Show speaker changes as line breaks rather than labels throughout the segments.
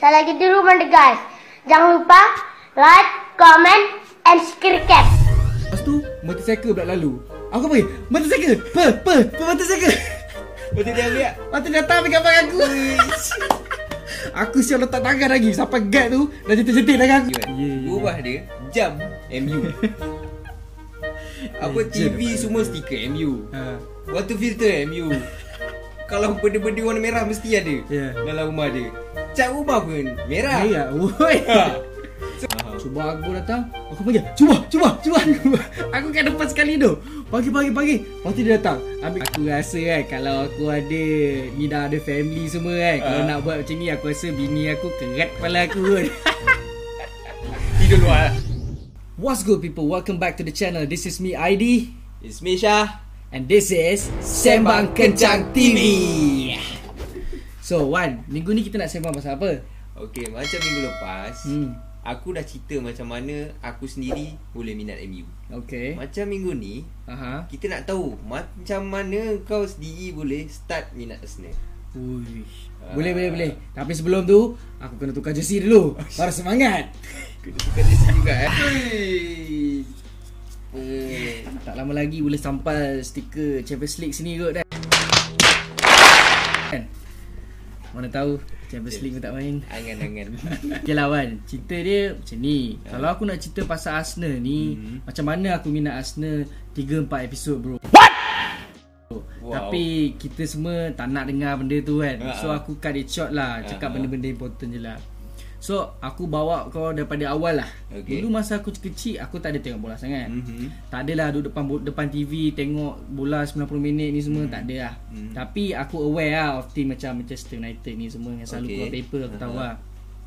Sekali lagi di rumah deh guys. Jangan lupa like, comment, and subscribe.
Lepas tu motorcycle pula lalu. Aku pergi, motorcycle. Per, per, per motorcycle.
Tu dia ambil?
Lepas tu dia datang ambil gambar aku. aku siap letak tangan lagi sampai guard tu dah jentik-jentik tangan aku. Ya,
Ubah dia Jam MU Apa TV semua stiker MU
Ha.
Water filter MU Kalau benda-benda warna merah mesti ada
Ya.
Dalam rumah dia Cat rumah pun. Merah.
Ya, woi.
Ha.
Cuba aku datang. Aku panggil Cuba, cuba, cuba. Aku kat depan sekali tu. Pagi, pagi, pagi. Lepas tu dia datang. Ambil Aku rasa kan Kalau aku ada Ni dah ada family semua kan Kalau
Ah.
nak buat macam ni Aku rasa bini aku kerat kepala aku kot.
Tidur luar
What's good people? Welcome back to the channel. This is me ID
It's Misha
And this is Sembang Kencang TV So Wan Minggu ni kita nak sembang pasal apa?
Okay macam minggu lepas
Hmm.
Aku dah cerita macam mana Aku sendiri boleh minat MU
Okay
Macam minggu ni
Aha.
Kita nak tahu Macam mana kau sendiri boleh Start minat Arsenal
Ui. Boleh boleh boleh. Tapi sebelum tu Aku kena tukar jersey dulu. Baru semangat.
Kena tukar jersey juga eh. Eh,
Tak lama lagi boleh sampai stiker Champions League sini kot kan Mana tahu Champions League pun tak main.
Angan-angan
Okay lah Wan. Cerita dia macam ni. Kalau aku nak cerita pasal Arsenal ni Macam mana aku minat Arsenal? 3-4 episod bro. What?
Wow.
Tapi kita semua tak nak dengar benda tu kan? So
Ha-ha.
aku cut it short lah. Cakap
Ha-ha.
benda-benda important je lah So aku bawa kau daripada awal lah
Okay.
Dulu masa aku kecil Aku tak ada tengok bola sangat
Mhm.
Tak adalah duduk depan depan TV Tengok bola 90 minit ni semua Tak ada lah
Hmm.
Tapi aku aware lah Of team macam Manchester United ni semua Yang selalu
Okay.
keluar paper Aku tahu lah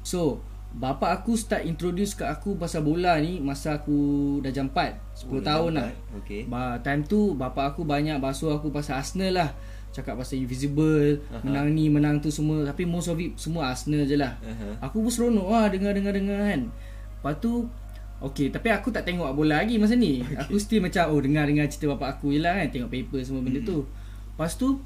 So Bapa aku start introduce kat aku Pasal bola ni Masa aku dah jam 4 10
Oh,
tahun
jam
lah.
Okay.
ba, Time tu Bapa aku banyak basuh aku pasal Arsenal lah Cakap pasal Invisible
Aha.
Menang ni menang tu semua Tapi most of it Semua Arsenal je lah
Aha.
Aku pun seronok lah Dengar-dengar-dengar kan Lepas tu Okay tapi aku tak tengok bola lagi masa ni okay. Aku still macam Oh dengar-dengar cerita bapak aku je lah kan Tengok paper semua benda
Hmm.
tu Lepas tu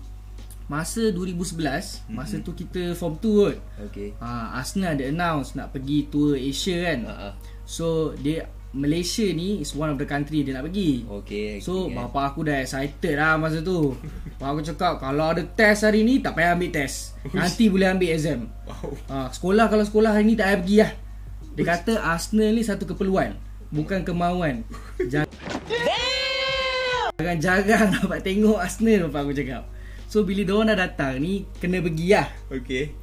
Masa 2011 Masa tu kita form 2 kot
Okay
ha, Arsenal ada announce Nak pergi tour Asia kan
Ha-ha.
So dia Malaysia ni is one of the country dia nak pergi.
Okay
So
okay,
bapa aku dah excited lah masa tu. Bapak aku cakap Kalau ada test hari ni Tak payah ambil test. Nanti boleh ambil exam.
Wow.
Ha, Sekolah kalau sekolah hari ni Tak payah pergi lah. Dia kata Arsenal ni satu keperluan Bukan kemauan. Jangan Jarang-jarang dapat tengok Arsenal Bapak aku cakap. So bila diorang dah datang ni Kena pergi lah.
Okay.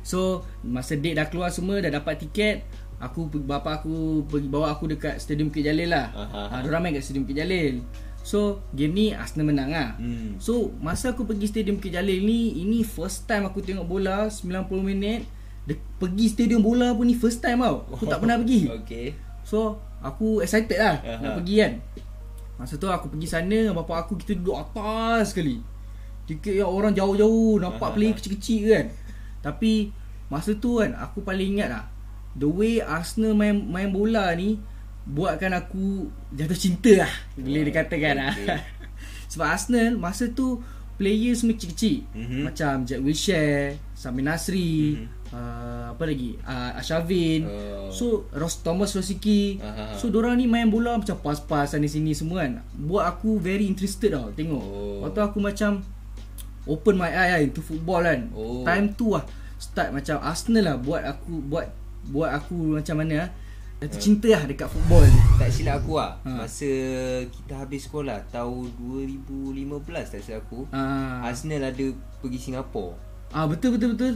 So masa date dah keluar semua Dah dapat tiket Aku bapa aku pergi bawa aku dekat Stadium Bukit Jalil lah. Ha, diorang main kat Stadium Bukit Jalil. So game ni Arsenal menang lah.
Hmm.
So masa aku pergi Stadium Bukit Jalil ni ini first time aku tengok bola 90 minit. De- pergi stadium bola pun ni first time tau. Aku tak pernah pergi.
Okay
So aku excited lah
Aha.
nak pergi kan. Masa tu aku pergi sana bapak aku kita duduk atas sekali. Tiket yang orang jauh-jauh nampak player kecil-kecil kan. Tapi masa tu kan aku paling ingat lah the way Arsenal main main bola ni buatkan aku jatuh cinta lah boleh dikatakan lah.
okay.
Sebab Arsenal masa tu player semua kecil-kecil.
Mhm.
Macam Jack Wilshere, Sami Nasri, uh, apa lagi? Uh, Ashavin.
Oh.
So Ross Thomas Rosicki.
Aha.
So dorang ni main bola macam pas-pas sana sini semua kan. Buat aku very interested tau tengok.
Oh.
Lepas tu aku macam open my eye lah into football kan.
Oh.
Time tu lah start macam Arsenal lah buat aku buat buat aku macam mana lah. Jatuh cinta lah dekat football.
Tak silap aku lah
Ha.
Masa kita habis sekolah Tahun 2015 tak silap aku
Ah,
Arsenal ada pergi Singapura
ah betul betul betul.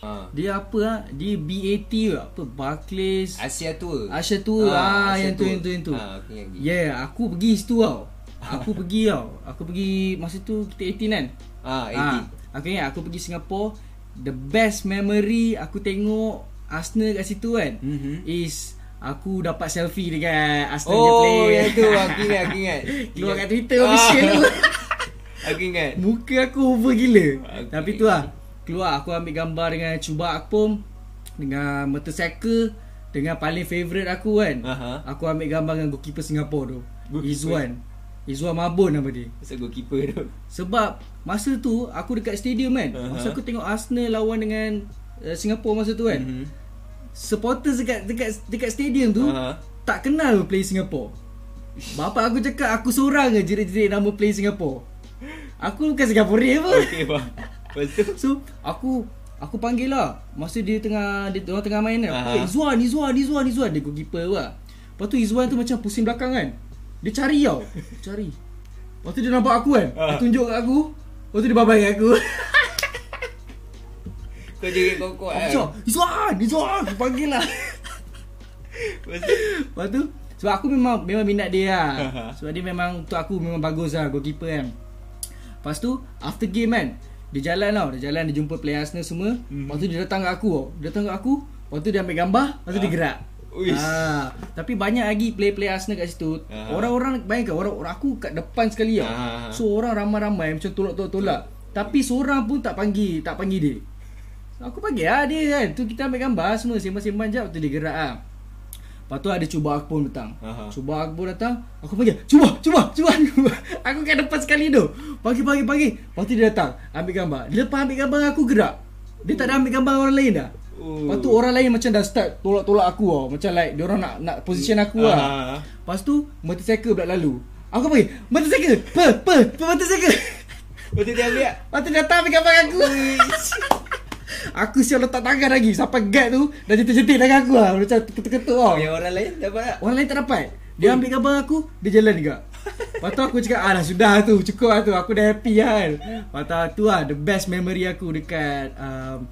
ha.
Dia apa ah? Dia BAT ke apa? Barclays
Asia Tour
Asia Tour ah,
Asia
yang tu yang tu yang tu.
ha, aku ingat lagi.
Yeah, aku pergi situ tau. Aku pergi tau. Aku pergi masa tu kita 18 kan.
Ah,
Ah, aku ingat aku pergi Singapore. The best memory aku tengok Arsenal kat situ kan.
Mhm.
Is aku dapat selfie dengan Arsenal
Oh
player.
yang tu aku ingat aku ingat
Keluar kat. Twitter official tu.
Aku ingat
Muka aku over gila.
Okay.
Tapi tu lah. Keluar aku ambil gambar dengan Cuba Akpom dengan motorcycle dengan paling favourite aku kan.
Aha.
Aku ambil gambar dengan goalkeeper Singapore tu.
Goalkeeper.
Izwan. Izwan Mabon nama dia.
Pasal goalkeeper tu
Sebab masa tu aku dekat stadium kan.
Aha.
Masa aku tengok Arsenal lawan dengan uh, Singapore masa tu kan.
Mhm.
Supporters dekat dekat dekat stadium tu
Aha.
tak kenal play Singapore. Bapa aku cakap aku seorang je jerit-jerit nama play Singapore. Aku bukan Singaporean pun.
Okey bang. Lepas tu
So aku aku panggil lah Masa dia tengah dia orang tengah main kan. Eh Izwan, Izwan, Izwan, Izwan dia goalkeeper lah. Lepas tu Izwan tu macam pusing belakang kan. Dia cari tau. Cari. Lepas tu dia nampak aku kan. Dia tunjuk kat aku. Lepas tu dia babai kat aku.
kau jerit kau kuat
Aku cakap, Izwan, Izwan, aku panggil lah.
Lepas tu
sebab aku memang memang minat dia lah. Sebab dia memang untuk aku memang bagus lah goalkeeper kan. Lepas tu after game kan dia jalan tau, dia jalan dia jumpa player Arsenal semua.
Hmm.
Lepas tu dia datang kat aku tau. Dia datang kat aku, lepas tu dia ambil gambar, lepas tu dia
Ah.
gerak.
Uish.
Ah, tapi banyak lagi player-player Arsenal kat situ.
Aha.
Orang-orang bayangkan orang, orang aku kat depan sekali tau.
Aha.
So orang ramai-ramai macam tolak-tolak-tolak. Tapi seorang pun tak panggil, tak panggil dia. Aku panggil lah dia kan. Tu kita ambil gambar semua sembang-sembang jap tu dia gerak ah. Lepas tu ada cuba aku pun datang.
Aha.
Cuba aku pun datang. Aku panggil, cuba, cuba, cuba. cuba. aku kat depan sekali tu. Pagi, pagi, pagi. Lepas tu dia datang. Ambil gambar. Dia lepas ambil gambar aku gerak. Dia tak ada ambil gambar orang lain dah. Lepas tu orang lain macam dah start tolak-tolak aku tau. Macam like dia orang nak nak position aku lah.
Ah.
Lepas tu motorcycle pula lalu. Aku panggil, motorcycle. Per, per, per motorcycle.
Lepas dia ambil?
Lepas tu dia datang ambil gambar aku. aku siap letak tangan lagi. Sampai guard tu dah jentik-jentik tangan aku lah. Macam ketuk-ketuk tau.
Yang orang lain dapat tak?
Orang lain tak dapat. Dia ambil gambar aku, dia jalan juga. Lepas tu aku cakap, ah dah sudah tu, cukup lah tu. Aku dah happy lah kan. Lepas tu lah, the best memory aku dekat um,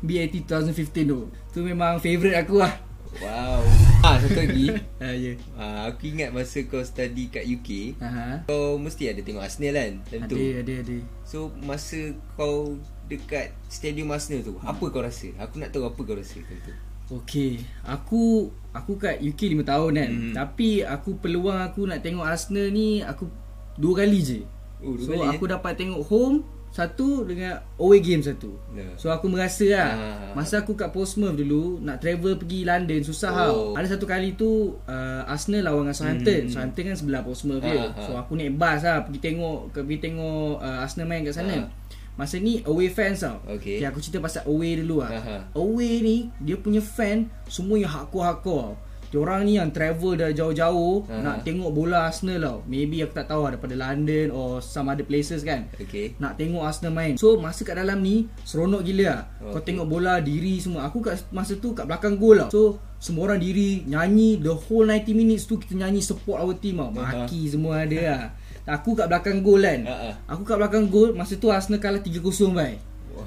BAT 2015 tu. Tu memang favourite aku lah.
Wow Ah satu lagi
Ah, ya.
ah, Aku ingat masa kau study kat UK
Aha.
Kau mesti ada tengok Arsenal kan Tentu
Ada, ada, ada.
So masa kau dekat stadium Arsenal tu Apa kau rasa? Aku nak tahu apa kau rasa tentu
Okay, aku aku kat UK 5 tahun kan.
Hmm.
Tapi aku peluang aku nak tengok Arsenal ni aku dua kali je.
Oh, dua
so
kali,
aku dapat tengok home satu dengan away game satu.
Ya.
So aku merasa lah
Ah.
Masa aku kat Portsmouth dulu Nak travel pergi London Susah
Oh.
tau Ada satu kali tu uh, Arsenal lawan dengan Southampton
Hmm.
Southampton kan sebelah Portsmouth
Ah, ah.
So aku naik bus lah Pergi tengok Pergi tengok uh, Arsenal main kat sana
Ah.
Masa ni away fans tau
Okay.
okay Aku cerita pasal away dulu lah
Aha.
Away ni Dia punya fan Semua yang hardcore-hardcore Diorang ni yang travel dah jauh-jauh
Aha.
Nak tengok bola Arsenal tau. Maybe aku tak tahu Daripada London Or some other places kan.
Okay.
Nak tengok Arsenal main. So masa kat dalam ni Seronok gila lah. Okay. Kau tengok bola Diri semua. Aku kat masa tu Kat belakang gol lah. So semua orang diri Nyanyi The whole 90 minutes tu Kita nyanyi support our team tau. Maki semua ada lah. Aku kat belakang gol kan.
Ha.
Aku kat belakang gol Masa tu Arsenal kalah 3-0 bai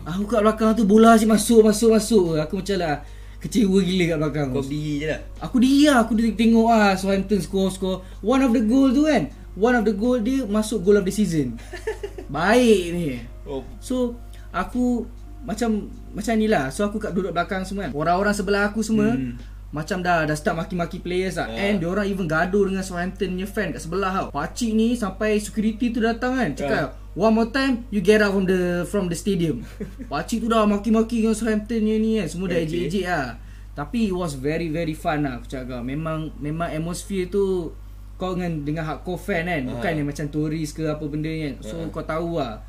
Aku kat belakang tu Bola asyik masuk Masuk masuk. Aku macam lah Kecewa gila kat belakang.
Kau berdiri je lah.
Aku dia lah. Aku tengok ah Southampton score score. One of the goal tu kan? One of the goal dia Masuk goal of the season. Baik ni.
Oh.
So Aku Macam Macam ni lah. So aku kat duduk belakang semua kan? Orang-orang sebelah aku semua
Hmm.
Macam dah Dah start maki-maki players lah.
Ah.
And diorang even gaduh Dengan Southampton punya fan Kat sebelah tau. Pakcik ni Sampai security tu datang kan? Cakap One more time You get out from the From the stadium. Pakcik tu dah maki-maki Dengan Southampton ni ni kan. Semua dah
Okay.
ejek-ejek lah. Tapi it was very very fun lah Aku cakap Memang Memang atmosphere tu Kau dengan Dengan hardcore fan kan. Bukan
Ah.
yang macam tourist ke Apa benda kan. So kau tahu lah.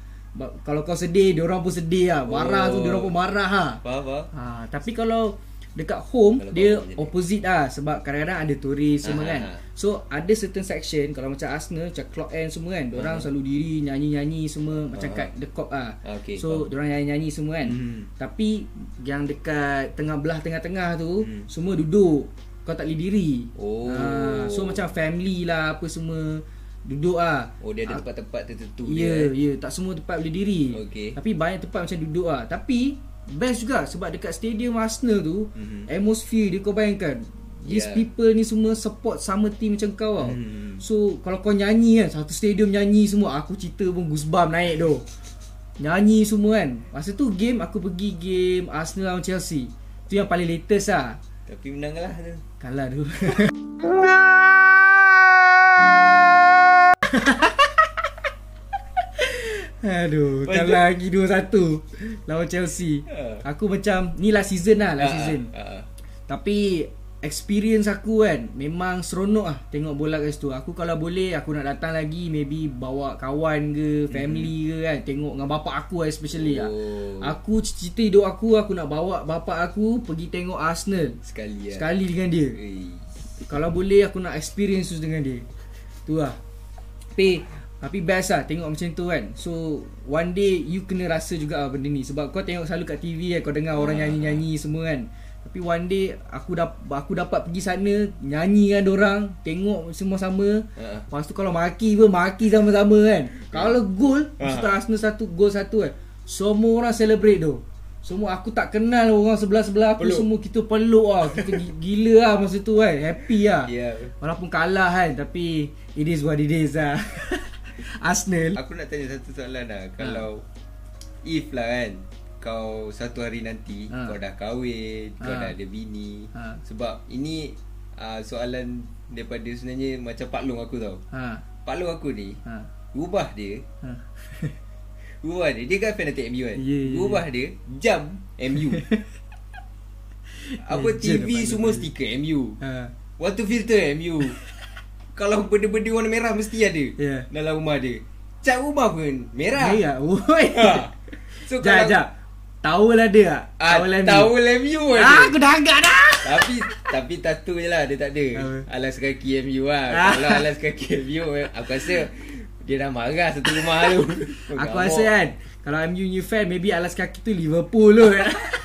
Kalau kau sedih Diorang pun sedih lah. Marah tu
Oh.
Diorang pun marah lah.
Faham faham.
Ha, Tapi kalau Dekat home
Kalau
Dia opposite lah Sebab kadang-kadang ada turis semua
Ah,
kan
ah, ah.
So ada certain section Kalau macam Arsenal Macam clock end semua kan Diorang selalu diri Nyanyi-nyanyi semua Macam
Ah.
kat the cop lah
Ah, okay,
So diorang nyanyi-nyanyi semua kan
Hmm.
Tapi Yang dekat Tengah belah tengah-tengah tu
Hmm.
Semua duduk Kau tak boleh diri
Oh.
Ah, So macam family lah Apa semua Duduk lah
Oh dia ada
Ah,
tempat-tempat tertentu
Ya,
dia, eh?
ya, tak semua tempat boleh diri.
Okey.
Tapi banyak tempat macam duduk ah. Tapi best juga sebab dekat stadium Arsenal tu,
Mhm.
atmosphere dia kau bayangkan. These
Yeah.
people ni semua support sama team macam kau tau.
Mhm.
So kalau kau nyanyi kan, satu stadium nyanyi semua, aku cerita pun goosebump naik tu. Nyanyi semua kan. Masa tu game aku pergi game Arsenal lawan Chelsea. Tu yang paling latest lah.
Tapi menang lah tu
Kalah tu. Aduh,
tu?
kalah lagi 2-1 lawan Chelsea.
Ha.
Aku macam ni last season lah, last
Ah,
season.
ah, ah.
Tapi experience aku kan memang seronok lah tengok bola kat situ. Aku kalau boleh aku nak datang lagi maybe bawa kawan ke, family ke kan tengok dengan bapak aku especially lah.
Oh.
Aku cita hidup aku aku nak bawa bapak aku pergi tengok Arsenal
Sekali lah.
sekali dengan dia.
Eh.
Kalau boleh aku nak experience tu dengan dia. Tu lah. Tapi tapi best lah tengok macam tu kan. So one day you kena rasa juga lah benda ni sebab kau tengok selalu kat TV kan kau dengar orang
Ah.
nyanyi-nyanyi semua kan. Tapi one day aku dap aku dapat pergi sana nyanyi dengan orang, tengok semua sama.
Ha.
Lepas tu kalau maki pun maki sama-sama kan. Kalau gol,
Ah.
kita Arsenal satu gol satu kan. Semua orang celebrate tu. Semua aku tak kenal orang sebelah-sebelah aku
Peluk.
semua kita peluk lah. Kita gi- gila lah masa tu kan. Happy lah.
Ya.
Walaupun kalah kan tapi it is what it is lah. Arsenal.
Aku nak tanya satu soalan lah. Kalau if lah kan kau satu hari nanti
Ha.
kau dah kahwin, kau
Ha.
dah ada bini.
Ha.
Sebab ini uh, soalan daripada sebenarnya macam Pak Long aku tau.
Ha.
Pak Long aku ni
Ha.
Rubah dia
Ha.
Rubah dia Dia kan fanatik MU kan
Ya, ya, ya.
Rubah dia Jam MU Apa
Legend
TV semua stiker MU
Ha.
Water filter MU Kalau benda-benda warna merah Mesti ada
Ya.
Dalam rumah dia Cat rumah pun Merah
Ya, oi.
ha. So
Jap, jap. Towel ada tak?
ah,
Towel MU.
Towel MU ada
Ah, aku dah agak dah.
Tapi Tapi tattoo je lah Dia tak ada
Apa?
Alas kaki MU lah
Ah.
Kalau alas kaki MU Aku rasa Dia dah marah satu rumah tu
Aku rasa kan kalau MU new fan maybe alas kaki tu Liverpool tu.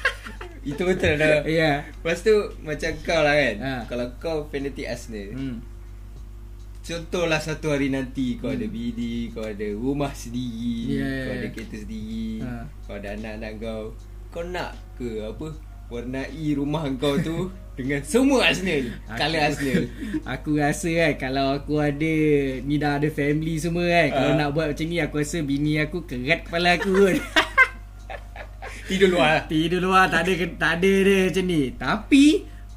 Itu betul dah
Ya.
Lepas tu Macam kau lah kan
Ha.
Kalau kau fanatik Arsenal
Hmm.
Contohlah satu hari nanti Kau ada bini Kau ada rumah sendiri
Yeah.
Kau ada kereta sendiri
Ha.
Kau ada anak-anak kau. Kau nak ke apa Warnai rumah kau tu Dengan semua Arsenal? Colour Arsenal.
Aku rasa kan Kalau aku ada Ni dah ada family semua kan Kalau
Ah.
nak buat macam ni Aku rasa bini aku Kerat kepala aku kot.
Tidur luar.
Tidur luar Tak ada tak ada dia macam ni. Tapi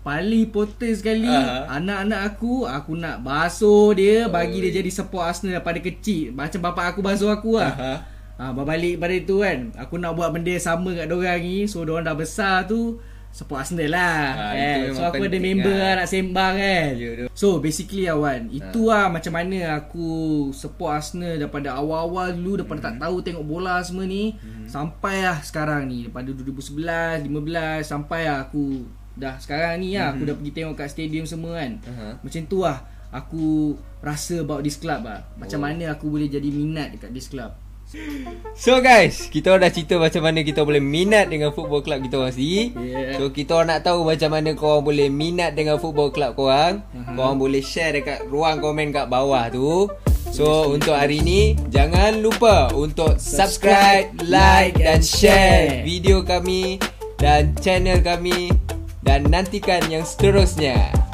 Paling important sekali
Ah.
Anak-anak aku Aku nak basuh dia Bagi dia jadi support Arsenal Daripada kecil Macam bapak aku basuh aku lah
Aha.
Ha, berbalik pada itu kan Aku nak buat benda sama kat dorang ni So dorang dah besar tu Support Arsenal lah
Ha,
kan? So aku ada member
lah.
lah nak sembang kan
Ya, tu.
So basically Awan Itu
Ha.
lah macam mana aku Support Arsenal Daripada awal-awal dulu Daripada tak
Hmm.
tahu tengok bola semua ni Sampai lah sekarang ni Daripada 2011 15 Sampai lah aku Dah sekarang ni lah Aku dah pergi tengok kat stadium semua kan.
Aha.
Macam tu lah Aku rasa about this club lah Macam
Oh.
mana aku boleh jadi minat dekat this club
So guys, kita dah cerita macam mana kita boleh minat dengan football club kita orang sendiri.
Yeah.
So kita nak tahu macam mana korang boleh minat dengan football club korang.
Mhm.
Korang boleh share dekat ruang komen kat bawah tu. So untuk hari ni jangan lupa untuk subscribe, like dan share video kami dan channel kami dan nantikan yang seterusnya.